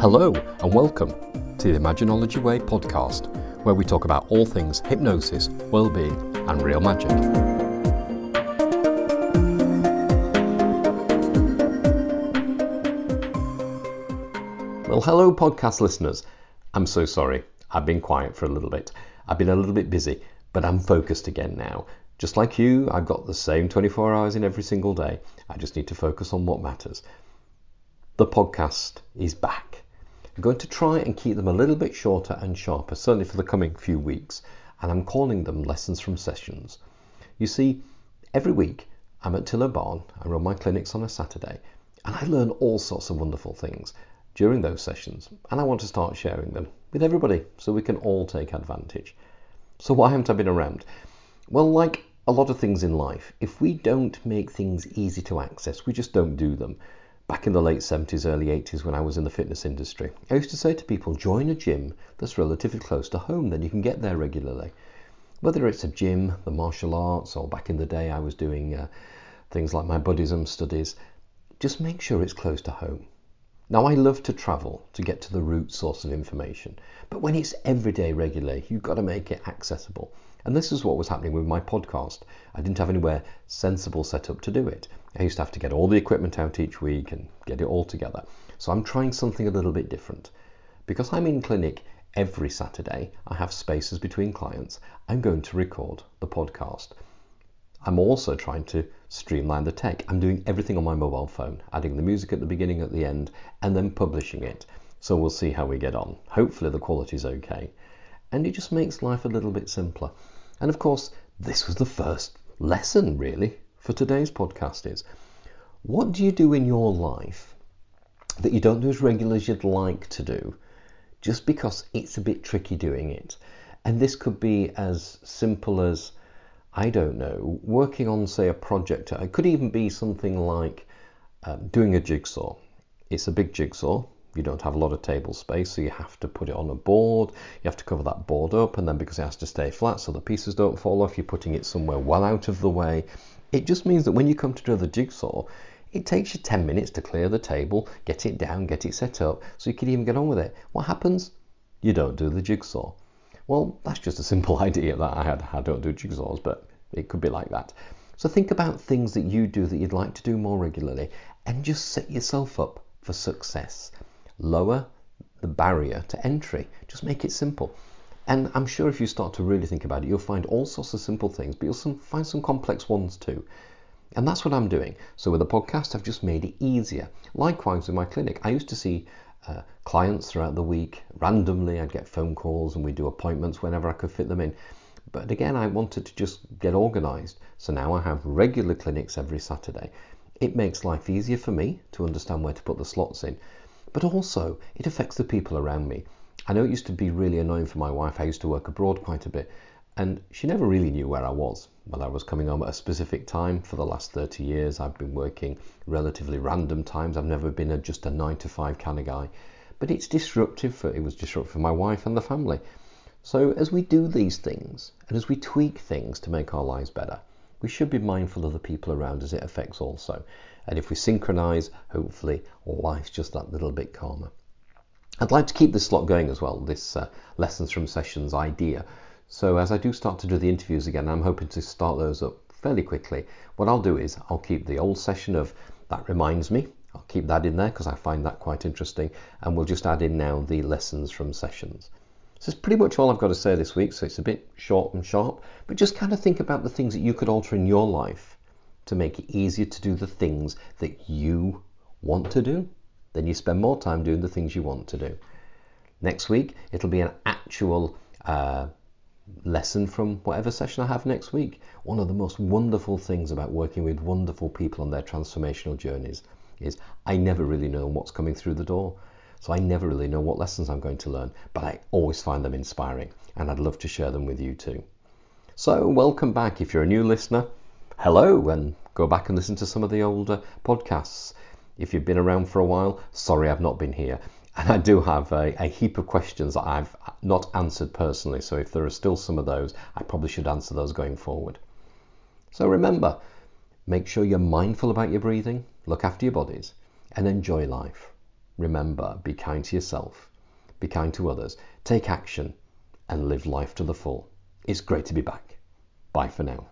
Hello, and welcome to the Imaginology Way podcast, where we talk about all things hypnosis, well-being, and real magic. Well, hello, podcast listeners. I'm so sorry. I've been quiet for a little bit. I've been a little bit busy, but I'm focused again now. Just like you, I've got the same 24 hours in every single day. I just need to focus on what matters. The podcast is back. I'm going to try and keep them a little bit shorter and sharper, certainly for the coming few weeks, and I'm calling them Lessons from Sessions. You see, every week I'm at Tiller Barn, I run my clinics on a Saturday, and I learn all sorts of wonderful things during those sessions, and I want to start sharing them with everybody so we can all take advantage. So, why haven't I been around? Well, like a lot of things in life, if we don't make things easy to access, we just don't do them. Back in the late 70s, early 80s, when I was in the fitness industry, I used to say to people, join a gym that's relatively close to home, then you can get there regularly. Whether it's a gym, the martial arts, or back in the day I was doing uh, things like my Buddhism studies, just make sure it's close to home. Now, I love to travel to get to the root source of information, but when it's everyday regularly, you've got to make it accessible. And this is what was happening with my podcast. I didn't have anywhere sensible set up to do it. I used to have to get all the equipment out each week and get it all together. So I'm trying something a little bit different. Because I'm in clinic every Saturday, I have spaces between clients. I'm going to record the podcast. I'm also trying to streamline the tech. I'm doing everything on my mobile phone, adding the music at the beginning, at the end, and then publishing it. So we'll see how we get on. Hopefully the quality's okay and it just makes life a little bit simpler. And of course, this was the first lesson really for today's podcast is what do you do in your life that you don't do as regularly as you'd like to do just because it's a bit tricky doing it? And this could be as simple as, I don't know, working on, say, a project. It could even be something like um, doing a jigsaw. It's a big jigsaw, you don't have a lot of table space, so you have to put it on a board. You have to cover that board up, and then because it has to stay flat so the pieces don't fall off, you're putting it somewhere well out of the way. It just means that when you come to do the jigsaw, it takes you 10 minutes to clear the table, get it down, get it set up, so you can even get on with it. What happens? You don't do the jigsaw. Well, that's just a simple idea that I had. I don't do jigsaws, but it could be like that. So think about things that you do that you'd like to do more regularly and just set yourself up for success lower the barrier to entry. Just make it simple. And I'm sure if you start to really think about it, you'll find all sorts of simple things, but you'll some, find some complex ones too. And that's what I'm doing. So with the podcast, I've just made it easier. Likewise with my clinic, I used to see uh, clients throughout the week. Randomly, I'd get phone calls and we'd do appointments whenever I could fit them in. But again, I wanted to just get organized. So now I have regular clinics every Saturday. It makes life easier for me to understand where to put the slots in but also it affects the people around me. I know it used to be really annoying for my wife. I used to work abroad quite a bit, and she never really knew where I was. Whether I was coming home at a specific time for the last 30 years, I've been working relatively random times. I've never been a, just a nine to five kind of guy. But it's disruptive for it was disruptive for my wife and the family. So as we do these things and as we tweak things to make our lives better, we should be mindful of the people around us it affects also. And if we synchronize, hopefully life's just that little bit calmer. I'd like to keep this slot going as well, this uh, lessons from sessions idea. So as I do start to do the interviews again, I'm hoping to start those up fairly quickly. What I'll do is I'll keep the old session of that reminds me. I'll keep that in there because I find that quite interesting. And we'll just add in now the lessons from sessions. So it's pretty much all I've got to say this week. So it's a bit short and sharp, but just kind of think about the things that you could alter in your life to make it easier to do the things that you want to do, then you spend more time doing the things you want to do. Next week, it'll be an actual uh, lesson from whatever session I have next week. One of the most wonderful things about working with wonderful people on their transformational journeys is I never really know what's coming through the door. So I never really know what lessons I'm going to learn, but I always find them inspiring and I'd love to share them with you too. So, welcome back. If you're a new listener, hello and go back and listen to some of the older podcasts. If you've been around for a while, sorry I've not been here. And I do have a, a, heap of questions that I've not answered personally, so if there are still some of those, I probably should answer those going forward. So remember, make sure you're mindful about your breathing, look after your bodies, and enjoy life. remember be kind to yourself, be kind to others, take action, and live life to the full. It's great to be back. Bye for now.